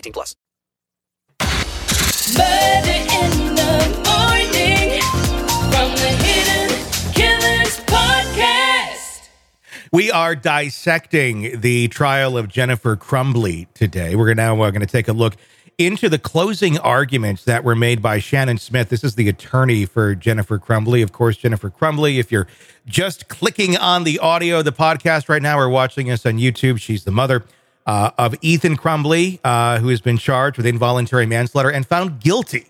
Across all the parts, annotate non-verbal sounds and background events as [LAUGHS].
18 plus. Murder in the morning from the Hidden Killers podcast. We are dissecting the trial of Jennifer Crumbley today. We're now uh, going to take a look into the closing arguments that were made by Shannon Smith. This is the attorney for Jennifer Crumbley. Of course, Jennifer Crumbley, if you're just clicking on the audio of the podcast right now or watching us on YouTube, she's the mother uh, of Ethan Crumbley, uh, who has been charged with involuntary manslaughter and found guilty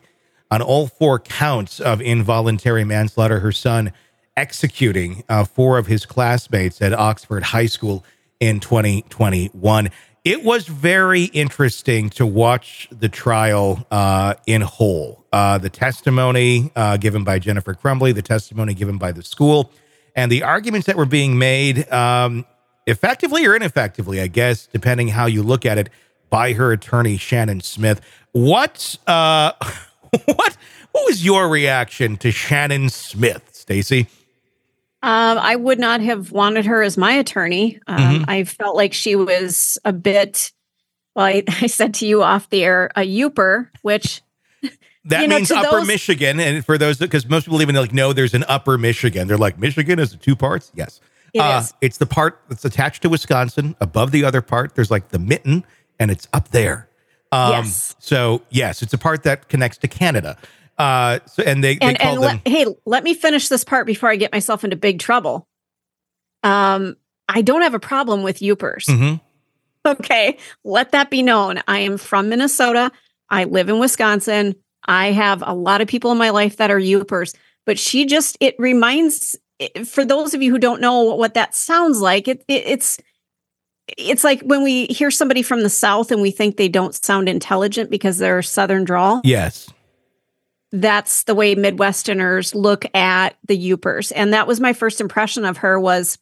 on all four counts of involuntary manslaughter. Her son executing uh, four of his classmates at Oxford High School in 2021. It was very interesting to watch the trial uh, in whole. Uh, the testimony uh, given by Jennifer Crumbley, the testimony given by the school, and the arguments that were being made, um, effectively or ineffectively, I guess, depending how you look at it, by her attorney Shannon Smith. What uh, [LAUGHS] what what was your reaction to Shannon Smith, Stacy? Um, I would not have wanted her as my attorney. Um, Mhm. I felt like she was a bit, well, I, [LAUGHS] I said to you off the air, a yooper, which [LAUGHS] That You know, means Upper those- Michigan, and for those because most people even like know there's an Upper Michigan. They're like Michigan is two parts. Yes, It uh, is. It's the part that's attached to Wisconsin. Above the other part, there's like the mitten, and it's up there. Um, Yes. So yes, it's a part that connects to Canada. Uh, so and they they and call and them. let, hey, let me finish this part before I get myself into big trouble. Um, I don't have a problem with yoopers. Mhm. Okay, let that be known. I am from Minnesota. I live in Wisconsin. I have a lot of people in my life that are yoopers, but she just it reminds for those of you who don't know what that sounds like, it, it it's it's like when we hear somebody from the south and we think they don't sound intelligent because they're southern drawl Yes. that's the way midwesterners look at the yoopers and that was my first impression of her was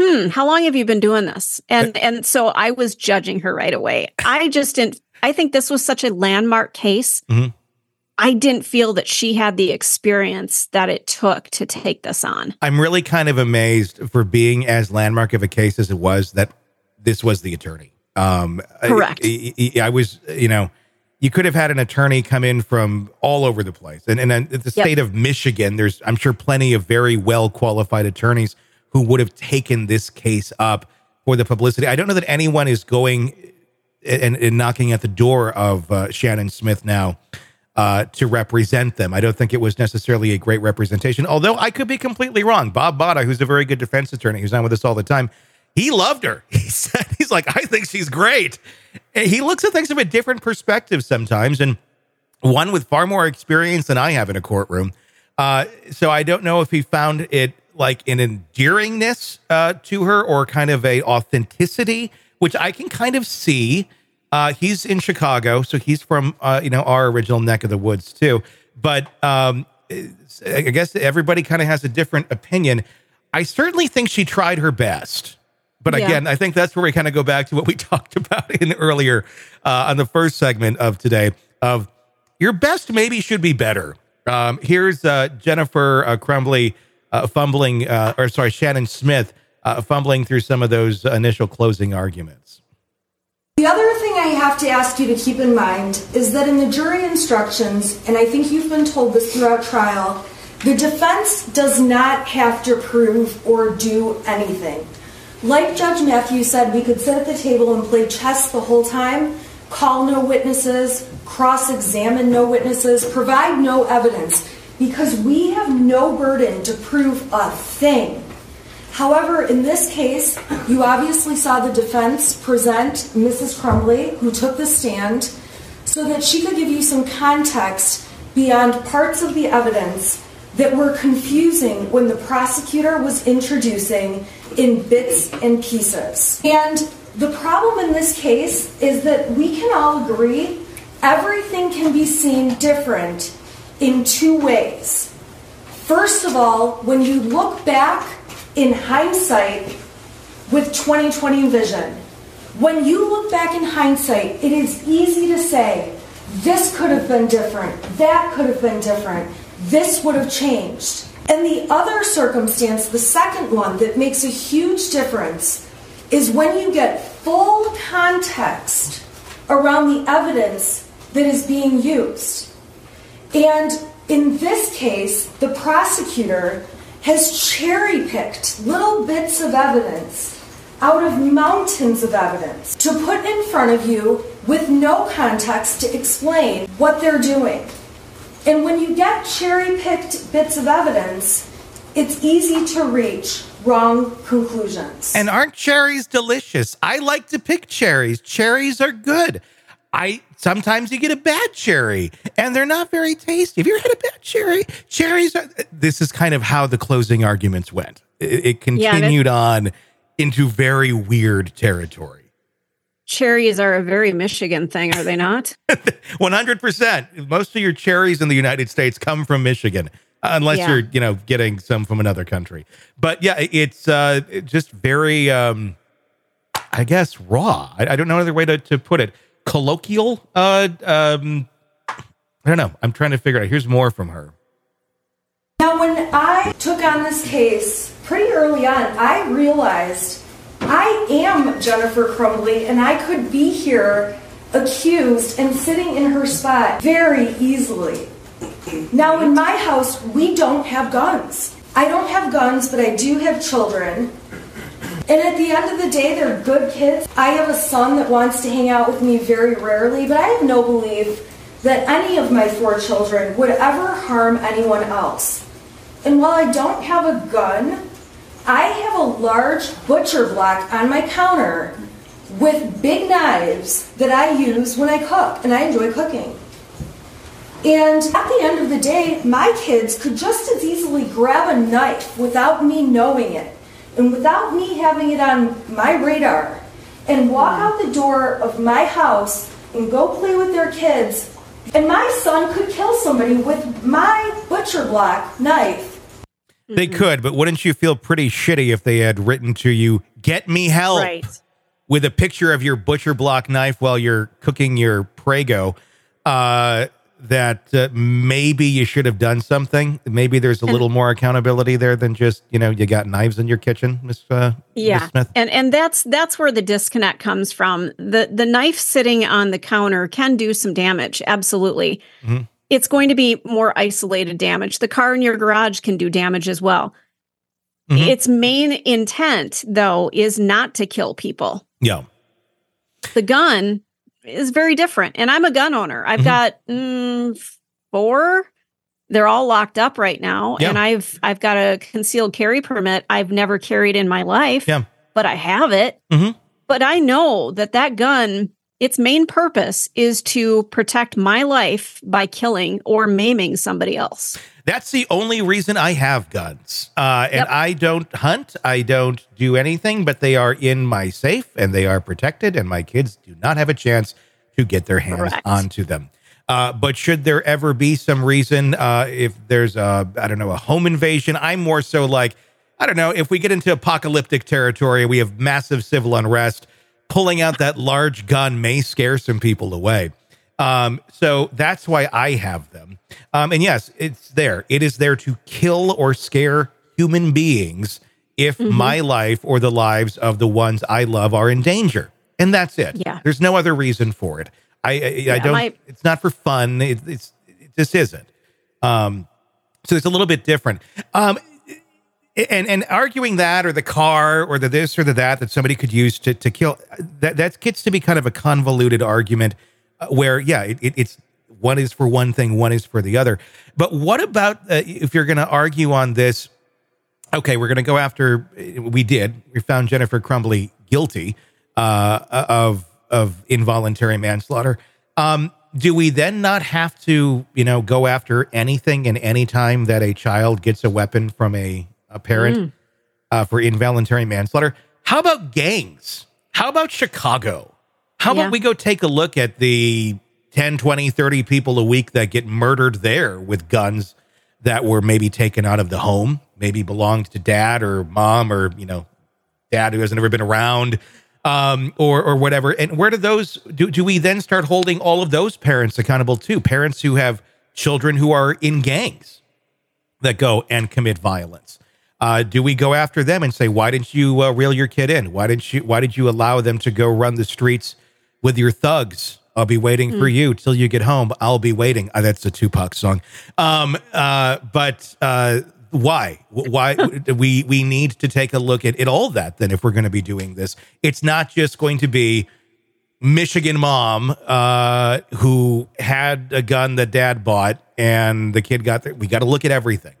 hmm how long have you been doing this and and so i was judging her right away i just didn't i think this was such a landmark case Mhm. I didn't feel that she had the experience that it took to take this on I'm really kind of amazed for being as landmark of a case as it was that this was the attorney. Um, I- Correct. I, I- I was, you know, you could have had an attorney come in from all over the place, and and the Yep. state of Michigan. There's, I'm sure, plenty of very well qualified attorneys who would have taken this case up for the publicity. I don't know that anyone is going and, and knocking at the door of uh, Shannon Smith now uh, to represent them. I don't think it was necessarily a great representation, although I could be completely wrong. Bob Motta, who's a very good defense attorney, who's on with us all the time, he loved her. [LAUGHS] He said, he's like, I think she's great. And he looks at things from a different perspective sometimes, and one with far more experience than I have in a courtroom. Uh, so I don't know if he found it like an endearingness uh, to her or kind of a authenticity, which I can kind of see. Uh, he's in Chicago, so he's from uh, you know our original neck of the woods too. But um, I guess everybody kind of has a different opinion. I certainly think she tried her best. But Yeah. again, I think that's where we kind of go back to what we [LAUGHS] talked about in earlier uh, on the first segment of today of your best maybe should be better. Um, here's uh, Jennifer uh, Crumbley uh, fumbling, uh, or sorry, Shannon Smith uh, fumbling through some of those initial closing arguments. The other thing I have to ask you to keep in mind is that in the jury instructions, and I think you've been told this throughout trial, the defense does not have to prove or do anything. Like Judge Matthews said, we could sit at the table and play chess the whole time, call no witnesses, cross examine no witnesses, provide no evidence, because we have no burden to prove a thing. However, in this case, you obviously saw the defense present Mrs. Crumbley, who took the stand, so that she could give you some context beyond parts of the evidence that were confusing when the prosecutor was introducing in bits and pieces. And the problem in this case is that we can all agree everything can be seen different in two ways. First of all, when you look back in hindsight with 2020 vision, when you look back in hindsight, it is easy to say, this could have been different, that could have been different, this would have changed. And the other circumstance, the second one that makes a huge difference, is when you get full context around the evidence that is being used. And in this case, the prosecutor has cherry picked little bits of evidence out of mountains of evidence to put in front of you with no context to explain what they're doing. And when you get cherry picked bits of evidence, it's easy to reach wrong conclusions. And aren't cherries delicious? I like to pick cherries. Cherries are good. I sometimes you get a bad cherry and they're not very tasty. Have you ever had a bad cherry? Cherries are this is kind of how the closing arguments went. It, it continued on into very weird territory. Cherries are a very Michigan thing, are they not? [LAUGHS] 100%. Most of your cherries in the United States come from Michigan, unless Yeah. you're, you know, getting some from another country. But yeah, it's uh, just very, um, I guess, raw. I, I don't know another way to, to put it. Colloquial. Uh, um, I don't know. I'm trying to figure out. Here's more from her. Now, when I took on this case pretty early on, I realized I am Jennifer Crumbley and I could be here accused and sitting in her spot very easily. Now, in my house, we don't have guns. I don't have guns, but I do have children. And at the end of the day, they're good kids. I have a son that wants to hang out with me very rarely, but I have no belief that any of my four children would ever harm anyone else. And while I don't have a gun, I have a large butcher block on my counter with big knives that I use when I cook, and I enjoy cooking. And at the end of the day, my kids could just as easily grab a knife without me knowing it and without me having it on my radar and walk out the door of my house and go play with their kids. And my son could kill somebody with my butcher block knife. They could, but wouldn't you feel pretty shitty if they had written to you, get me help? Right. with a picture of your butcher block knife while you're cooking your prego uh that uh, maybe you should have done something maybe there's a little more accountability there than just you know you got knives in your kitchen miss uh Yeah. smith And and that's that's where the disconnect comes from. The the knife sitting on the counter can do some damage, absolutely. Mhm. It's going to be more isolated damage. The car in your garage can do damage as well. Mhm. Its main intent though is not to kill people. yeah The gun is very different. And I'm a gun owner. I've Mhm. got mm, four. They're all locked up right now, Yeah. and I've I've got a concealed carry permit. I've never carried in my life, Yeah. but I have it. Mhm. But I know that that gun, its main purpose is to protect my life by killing or maiming somebody else. that's the only reason i have guns uh and Yep. i don't hunt i don't do anything but they are in my safe and they are protected and my kids do not have a chance to get their hands Correct. onto them uh, but should there ever be some reason, uh, if there's a, I don't know, a home invasion, I'm more so like, I don't know, if we get into apocalyptic territory, we have massive civil unrest, pulling out that large gun may scare some people away. Um, so that's why I have them. Um, and yes, it's there. It is there to kill or scare human beings if Mm-hmm. my life or the lives of the ones I love are in danger. And that's it. Yeah. There's no other reason for it. I, I, I don't, my- it's not for fun. It, it's, it just isn't. Um, so it's a little bit different. Um, and and arguing that or the car or the this or the that that somebody could use to to kill that that gets to be kind of a convoluted argument uh, where yeah it, it, it's one is for one thing one is for the other. But what about uh, if you're going to argue on this okay we're going to go after we did we found Jennifer Crumbley guilty uh, of of involuntary manslaughter. Um do we then not have to you know go after anything and any time that a child gets a weapon from a a parent uh, for involuntary manslaughter. How about gangs? How about Chicago? How Yeah. about we go take a look at the 10, 20, 30 people a week that get murdered there with guns that were maybe taken out of the home, maybe belonged to dad or mom or, you know, dad who hasn't ever been around um, or, or whatever. And where do those, do, do we then start holding all of those parents accountable too? Parents who have children who are in gangs that go and commit violence. Uh, do we go after them and say, why didn't you uh, reel your kid in? Why didn't you? Why did you allow them to go run the streets with your thugs? I'll be waiting for you till you get home. I'll be waiting. Uh, that's a Tupac song. Um, uh, but uh, why? Why [LAUGHS] we we need to take a look at, at all that. Then, if we're going to be doing this, it's not just going to be Michigan mom uh, who had a gun that dad bought and the kid got there. We got to look at everything.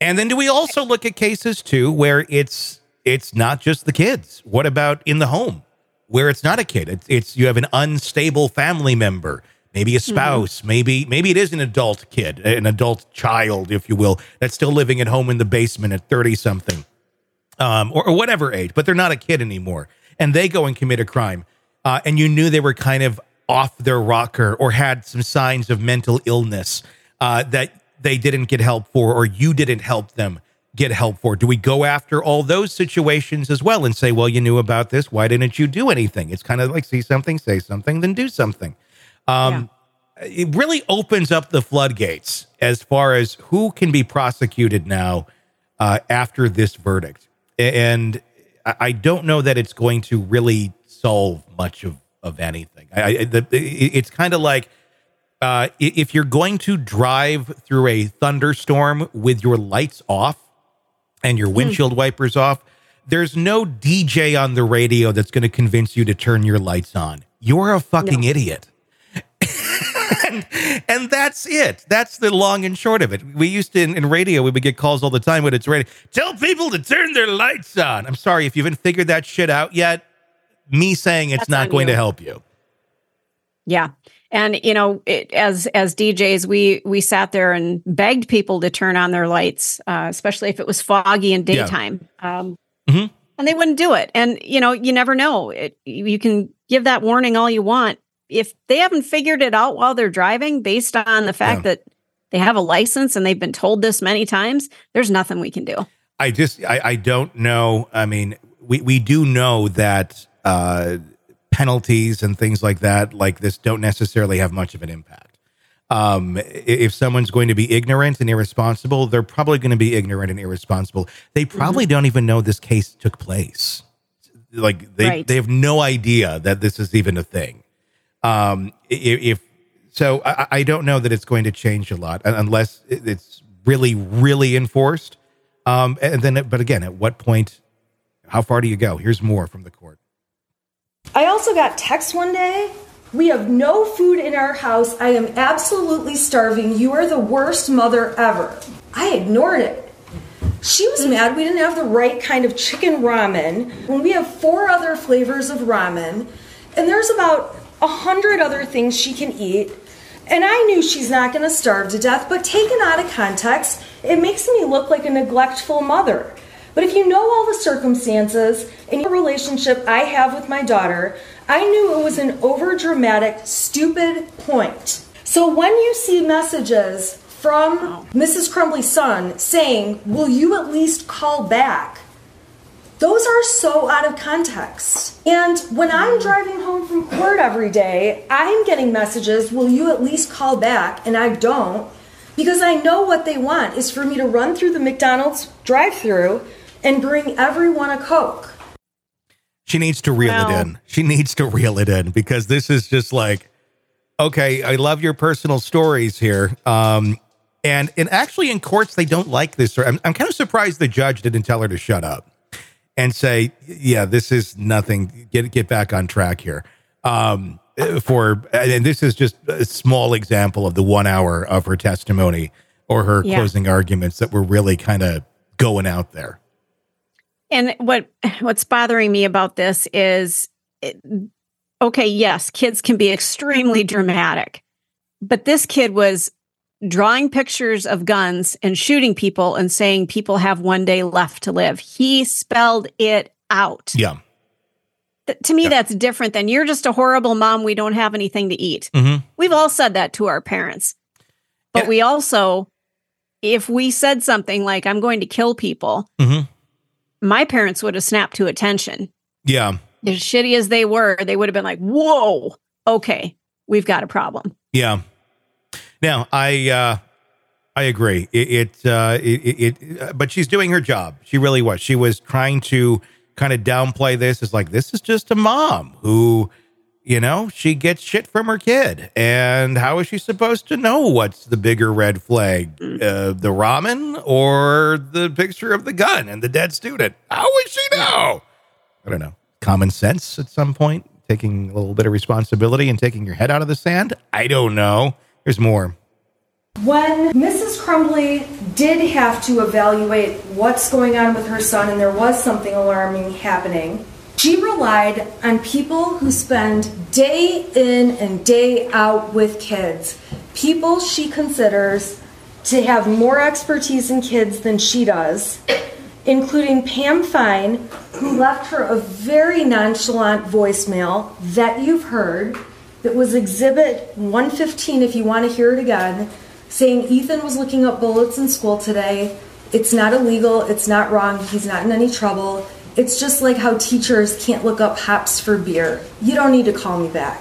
And then do we also look at cases too where it's it's not just the kids? What about in the home where it's not a kid? It's, it's you have an unstable family member, maybe a spouse, maybe maybe it is an adult kid, an adult child, if you will, that's still living at home in the basement at 30 something. Um, or, or whatever age, but they're not a kid anymore. And they go and commit a crime. Uh, and you knew they were kind of off their rocker or had some signs of mental illness uh, that they didn't get help for, or you didn't help them get help for. Do we go after all those situations as well and say, well, you knew about this. Why didn't you do anything? It's kind of like see something, say something, then do something. Um, It really opens up the floodgates as far as who can be prosecuted now uh, after this verdict. And I don't know that it's going to really solve much of, of anything. I, I, the, it's kind of like uh, if you're going to drive through a thunderstorm with your lights off and your windshield wipers off, there's no DJ on the radio that's going to convince you to turn your lights on. You're a fucking idiot. [LAUGHS] and, and that's it. That's the long and short of it. We used to in, in radio, we would get calls all the time when it's ready. Tell people to turn their lights on. I'm sorry if you haven't figured that shit out yet. Me saying it's That's not going to help you. Yeah. And you know, it, as as DJs, we we sat there and begged people to turn on their lights, uh, especially if it was foggy in Yeah. daytime. Um, Mhm. And they wouldn't do it. And you know, you never know. It, you can give that warning all you want. If they haven't figured it out while they're driving, based on the fact Yeah. that they have a license and they've been told this many times, there's nothing we can do. I just I, I don't know. I mean, we we do know that uh, penalties and things like that, like this, don't necessarily have much of an impact. Um, if someone's going to be ignorant and irresponsible, they're probably going to be ignorant and irresponsible. They probably don't even know this case took place. Like they Right. they have no idea that this is even a thing. Um, if so, I, I don't know that it's going to change a lot unless it's really, really enforced. Um, and then, but again, at what point? How far do you go? Here's more from the court. I also got text one day. We have no food in our house. I am absolutely starving. You are the worst mother ever. I ignored it. She was mad we didn't have the right kind of chicken ramen when we have four other flavors of ramen, and there's about a hundred other things she can eat. And I knew she's not going to starve to death, but taken out of context, it makes me look like a neglectful mother. But if you know all the circumstances and your relationship I have with my daughter, I knew it was an overdramatic, stupid point. So when you see messages from Mrs. Crumbley's son saying, Will you at least call back? Those are so out of context. And when I'm mm. driving home from court every day, I'm getting messages, will you at least call back? And I don't because I know what they want is for me to run through the McDonald's drive through and bring everyone a Coke. She needs to reel it in. She needs to reel it in because this is just like, okay, I love your personal stories here. Um, and and actually in courts they don't like this. I'm, I'm kind of surprised the judge didn't tell her to shut up and say, yeah, this is nothing. Get get back on track here. Um, for and this is just a small example of the one hour of her testimony or her Yeah. closing arguments that were really kind of going out there. And what what's bothering me about this is it- okay, yes, kids can be extremely dramatic. But this kid was drawing pictures of guns and shooting people and saying people have one day left to live. He spelled it out. Yeah. Th- to me that's different than you're just a horrible mom, we don't have anything to eat. Mhm. We've all said that to our parents. But And- we also if we said something like I'm going to kill people, Mhm. My parents would have snapped to attention. Yeah. As shitty as they were, they would have been like, "Whoa, okay, we've got a problem." Yeah. Now I uh I agree. It, it uh it, it, uh, but she's doing her job. She really was. She was trying to kind of downplay this as like this is just a mom who you know, she gets shit from her kid. And how is she supposed to know what's the bigger red flag? Uh, the ramen or the picture of the gun and the dead student? How would she know? I don't know. Common sense at some point, taking a little bit of responsibility and taking your head out of the sand? I don't know. There's more. When Mrs. Crumbley did have to evaluate what's going on with her son and there was something alarming happening, she relied on people who spend day in and day out with kids. People she considers to have more expertise in kids than she does, including Pam Fine, who left her a very nonchalant voicemail that you've heard that was exhibit 115 if you want to hear it again, saying Ethan was looking up bullets in school today. It's not illegal, it's not wrong, he's not in any trouble. It's just like how teachers can't look up hops for beer. You don't need to call me back.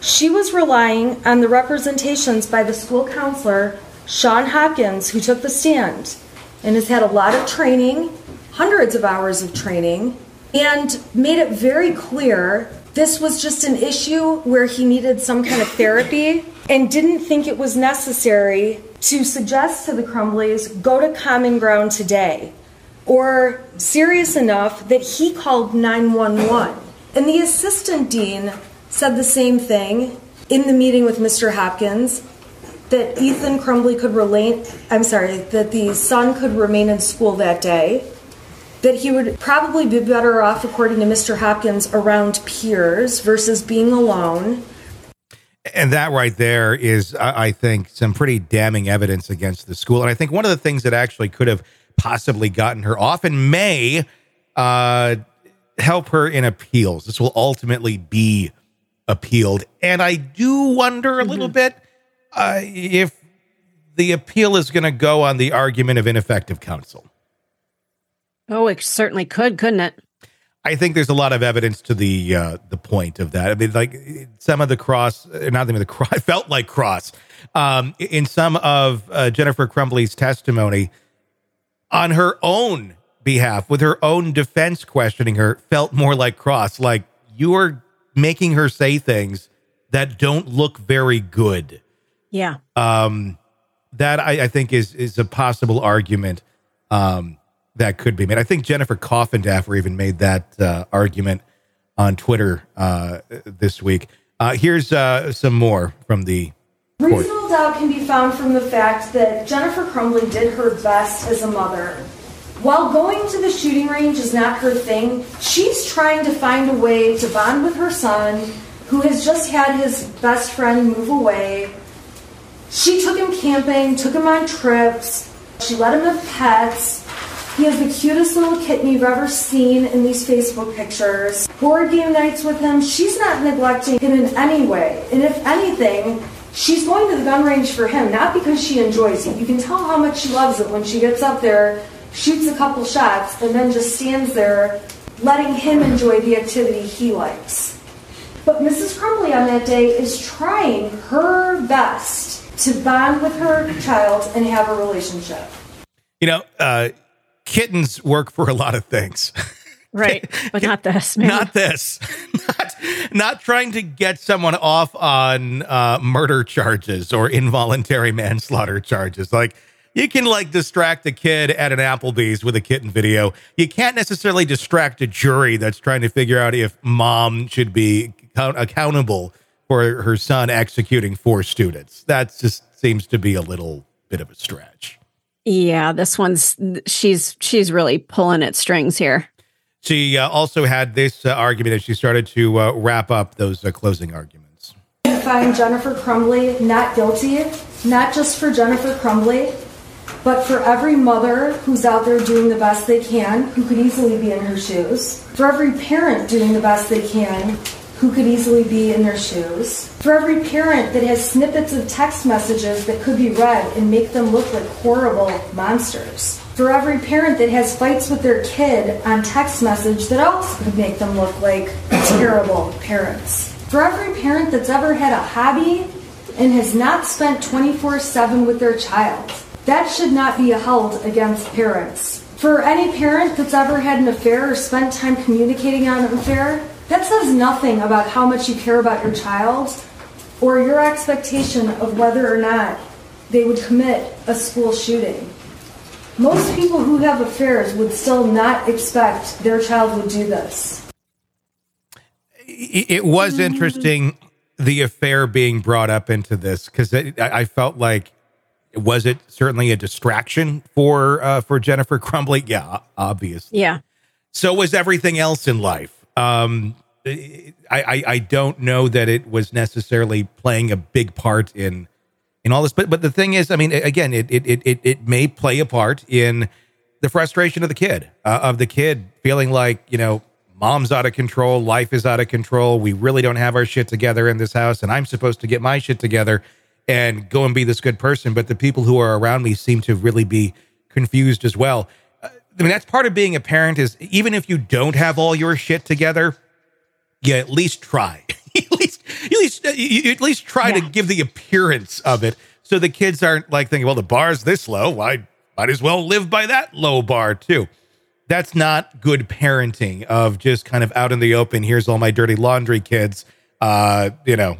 She was relying on the representations by the school counselor, Sean Hopkins, who took the stand and has had a lot of training, hundreds of hours of training, and made it very clear this was just an issue where he needed some kind of therapy and didn't think it was necessary to suggest to the Crumbleys go to Common Ground today or serious enough that he called 911. And the assistant dean said the same thing in the meeting with Mr. Hopkins that Ethan Crumbley could relate, I'm sorry, that the son could remain in school that day, that he would probably be better off, according to Mr. Hopkins, around peers versus being alone. And that right there is, I I think, some pretty damning evidence against the school. And I think one of the things that actually could have possibly gotten her off and may uh, help her in appeals. This will ultimately be appealed. And I do wonder a little bit uh, if the appeal is going to go on the argument of ineffective counsel. Oh, it certainly could, couldn't it? I think there's a lot of evidence to the uh, the point of that. I mean, like some of the cross, uh, not even the cross, [LAUGHS] felt like cross um, in some of uh, Jennifer Crumbley's testimony on her own behalf, with her own defense questioning her, felt more like cross. Like you are making her say things that don't look very good. Yeah. Um, that I, I think is is a possible argument um, that could be made. I think Jennifer Coffindaffer even made that uh, argument on Twitter uh, this week. Uh, here's uh, some more from the. Reasonable doubt can be found from the fact that Jennifer Crumbley did her best as a mother. While going to the shooting range is not her thing, she's trying to find a way to bond with her son, who has just had his best friend move away. She took him camping, took him on trips, she let him have pets. He has the cutest little kitten you've ever seen in these Facebook pictures. Board game nights with him. She's not neglecting him in any way. And if anything, she's going to the gun range for him, not because she enjoys it. You can tell how much she loves it when she gets up there shoots a couple shots, and then just stands there letting him enjoy the activity he likes. But Mrs. Crumbley on that day is trying her best to bond with her child and have a relationship. You know, uh, kittens work for a lot of things. [LAUGHS] Right. [LAUGHS] But not this, man. Not this. [LAUGHS] not, not trying to get someone off on uh, murder charges or involuntary manslaughter charges. Like, you can like distract a kid at an Applebee's with a kitten video. You can't necessarily distract a jury that's trying to figure out if mom should be account- accountable for her son executing four students. That just seems to be a little bit of a stretch. yeah, this one's she's she's really pulling at strings here. She uh, also had this uh, argument as she started to uh, wrap up those uh, closing arguments. find Jennifer Crumbley not guilty, not just for Jennifer Crumbley, but for every mother who's out there doing the best they can, who could easily be in her shoes, for every parent doing the best they can, who could easily be in their shoes, for every parent that has snippets of text messages that could be read and make them look like horrible monsters. For every parent that has fights with their kid on text message that also could make them look like terrible parents. For every parent that's ever had a hobby and has not spent 24 7 with their child. That should not be held against parents. For any parent that's ever had an affair or spent time communicating on an affair, that says nothing about how much you care about your child or your expectation of whether or not they would commit a school shooting. Most people who have affairs would still not expect their child would do this. it it was interesting the affair being brought up into this because I I felt like was it certainly a distraction for uh, for Jennifer Crumbley? Yeah, obviously. Yeah. So was everything else in life. Um, I, I I don't know that it was necessarily playing a big part in in all this, but but the thing is, I mean, again, it it it it, may play a part in the frustration of the kid uh, of the kid feeling like you know mom's out of control life is out of control we really don't have our shit together in this house and i'm supposed to get my shit together and go and be this good person but the people who are around me seem to really be confused as well. Uh, i mean that's part of being a parent is even if you don't have all your shit together you at least try [LAUGHS] at least at least uh, you, you at least try to give the appearance of it so the kids aren't like thinking well the bar's this low. Why might as well live by that low bar too. That's not good parenting of just kind of out in the open here's all my dirty laundry kids. Uh you know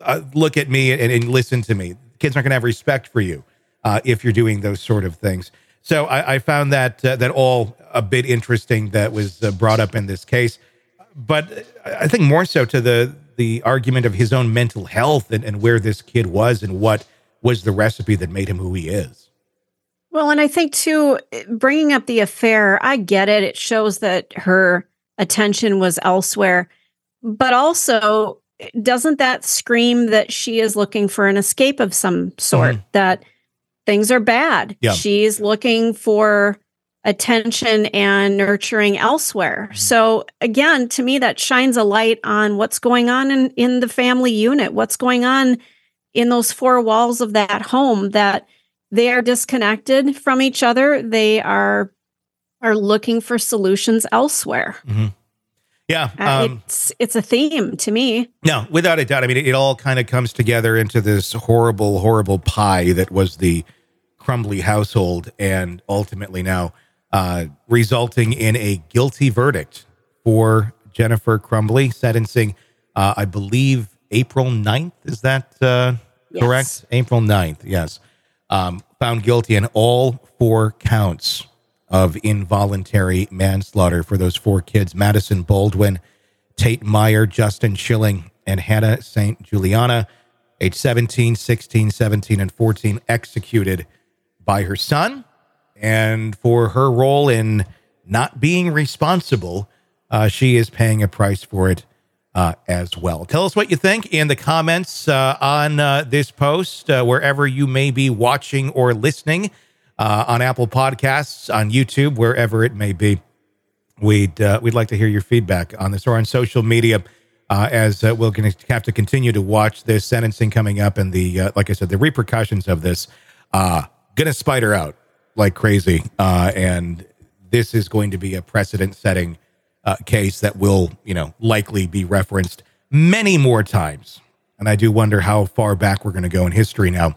uh, look at me and, and listen to me. Kids aren't going to have respect for you uh, if you're doing those sort of things. So i, I found that uh, that all a bit interesting that was uh, brought up in this case. But I think more so to the the argument of his own mental health and, and where this kid was and what was the recipe that made him who he is. Well, and I think too, bringing up the affair, I get it. It shows that her attention was elsewhere. But also, doesn't that scream that she is looking for an escape of some sort, mm-hmm. that things are bad? Yeah. She's looking for attention and nurturing elsewhere. So, again, to me, that shines a light on what's going on in, in the family unit, what's going on in those four walls of that home that they are disconnected from each other they are are looking for solutions elsewhere Yeah. Uh, Um, it's it's a theme to me no, without a doubt. I mean, it, it all kind of comes together into this horrible, horrible pie that was the Crumbley household and ultimately now uh, resulting in a guilty verdict for Jennifer Crumbley, sentencing, uh, I believe, April 9th. Is that uh, Yes. correct? April 9th, yes. Um, found guilty in all four counts of involuntary manslaughter for those four kids Madisyn Baldwin, Tate Myre, Justin Shilling, and Hana St. Juliana, age 17, 16, 17, and 14, executed by her son. And for her role in not being responsible, uh, she is paying a price for it uh, as well. Tell us what you think in the comments uh, on uh, this post, uh, wherever you may be watching or listening uh, on Apple Podcasts, on YouTube, wherever it may be. We'd we'd like to hear your feedback on this or on social media, as to have to continue to watch this sentencing coming up and the like I said, the repercussions of this. Gonna spider out like crazy, uh, and this is going to be a precedent-setting uh, case that will, you know, likely be referenced many more times. And I do wonder how far back we're going to go in history now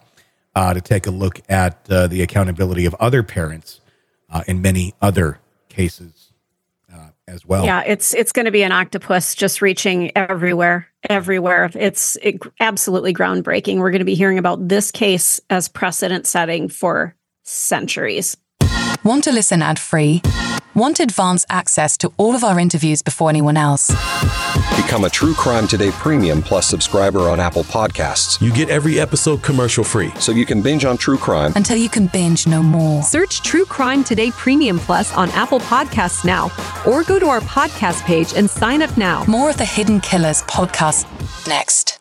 uh, to take a look at uh, the accountability of other parents uh, in many other cases uh, as well. Yeah, it's it's going to be an octopus just reaching everywhere, everywhere. It's it, absolutely groundbreaking. We're going to be hearing about this case as precedent setting for centuries. Want to listen ad free? Want advance access to all of our interviews before anyone else? Become a True Crime Today Premium Plus subscriber on Apple Podcasts. You get every episode commercial free. So you can binge on true crime until you can binge no more. Search True Crime Today Premium Plus on Apple Podcasts now, or go to our podcast page and sign up now. More of the Hidden Killers podcast next.